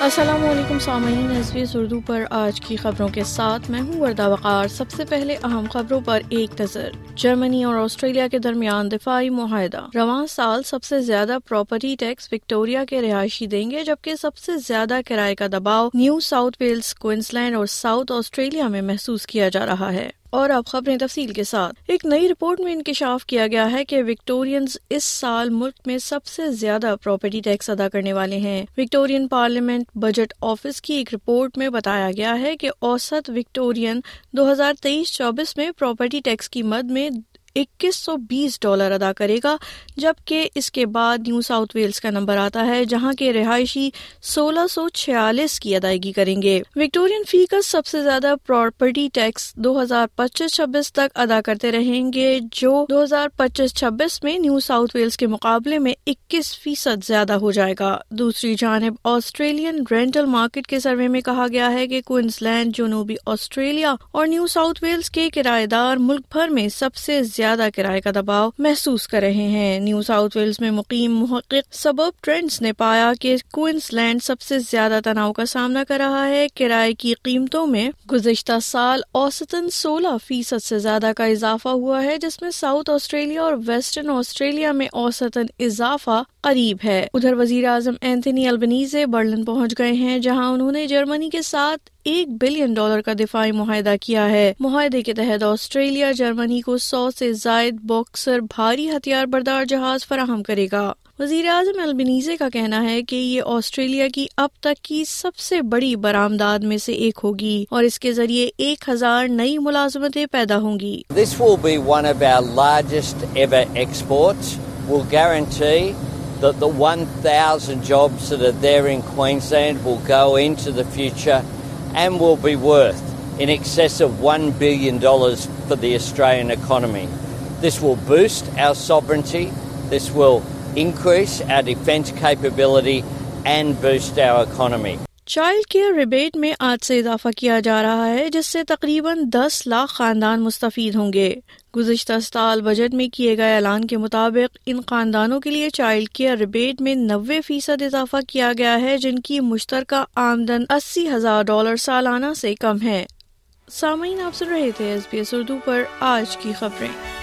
السلام علیکم سامعین ایس اردو پر آج کی خبروں کے ساتھ میں ہوں وردہ وقار۔ سب سے پہلے اہم خبروں پر ایک نظر۔ جرمنی اور آسٹریلیا کے درمیان دفاعی معاہدہ۔ رواں سال سب سے زیادہ پراپرٹی ٹیکس وکٹوریا کے رہائشی دیں گے، جبکہ سب سے زیادہ کرائے کا دباؤ نیو ساؤتھ ویلز کوئنسلینڈ اور ساؤتھ آسٹریلیا میں محسوس کیا جا رہا ہے۔ اور اب خبریں تفصیل کے ساتھ۔ ایک نئی رپورٹ میں انکشاف کیا گیا ہے کہ وکٹورینز اس سال ملک میں سب سے زیادہ پراپرٹی ٹیکس ادا کرنے والے ہیں۔ وکٹورین پارلیمنٹ بجٹ آفس کی ایک رپورٹ میں بتایا گیا ہے کہ اوسط وکٹورین دو ہزار تیئیس چوبیس میں پراپرٹی ٹیکس کی مد میں اکیس سو بیس ڈالر ادا کرے گا، جبکہ اس کے بعد نیو ساؤتھ ویلز کا نمبر آتا ہے، جہاں کے رہائشی سولہ سو چھیالیس کی ادائیگی کریں گے۔ وکٹورین فیکس سب سے زیادہ پراپرٹی ٹیکس دو ہزار پچیس چھبیس تک ادا کرتے رہیں گے، جو دو ہزار پچیس چھبیس میں نیو ساؤتھ ویلز کے مقابلے میں اکیس فیصد زیادہ ہو جائے گا۔ دوسری جانب، آسٹریلین رینٹل مارکیٹ کے سروے میں کہا گیا ہے کہ کوئنس لینڈ جنوبی آسٹریلیا اور نیو ساؤتھ ویلز کے کرایہ دار ملک بھر میں سب سے زیادہ زیادہ کرائے کا دباؤ محسوس کر رہے ہیں۔ نیو ساؤتھ ویلز میں مقیم محقق سبب ٹرینڈز نے پایا کہ کوئنس لینڈ سب سے زیادہ تناؤ کا سامنا کر رہا ہے۔ کرائے کی قیمتوں میں گزشتہ سال اوسطن سولہ فیصد سے زیادہ کا اضافہ ہوا ہے، جس میں ساؤتھ آسٹریلیا اور ویسٹرن آسٹریلیا میں اوسطن اضافہ قریب ہے۔ ادھر وزیر اعظم اینتھنی البنیزے برلن پہنچ گئے ہیں، جہاں انہوں نے جرمنی کے ساتھ ایک بلین ڈالر کا دفاعی معاہدہ کیا ہے۔ معاہدے کے تحت آسٹریلیا جرمنی کو سو سے زائد باکسر بھاری ہتھیار بردار جہاز فراہم کرے گا۔ وزیر اعظم البنیزے کا کہنا ہے کہ یہ آسٹریلیا کی اب تک کی سب سے بڑی برآمداد میں سے ایک ہوگی اور اس کے ذریعے ایک ہزار نئی ملازمتیں پیدا ہوں گی۔ That the 1,000 jobs that are there in Queensland will go into the future and will be worth in excess of $1 billion for the Australian economy. This will boost our sovereignty, this will increase our defence capability and boost our economy. Child care rebate میں آج سے اضافہ کیا جا رہا ہے، جس سے تقریباً دس لاکھ خاندان مستفید ہوں گے۔ گزشتہ سال بجٹ میں کیے گئے اعلان کے مطابق، ان خاندانوں کے لیے چائلڈ کیئر ریبیٹ میں نوے فیصد اضافہ کیا گیا ہے، جن کی مشترکہ آمدن اسی ہزار ڈالر سالانہ سے کم ہے۔ سامعین، آپ سن رہے تھے ایس بی ایس اردو پر آج کی خبریں۔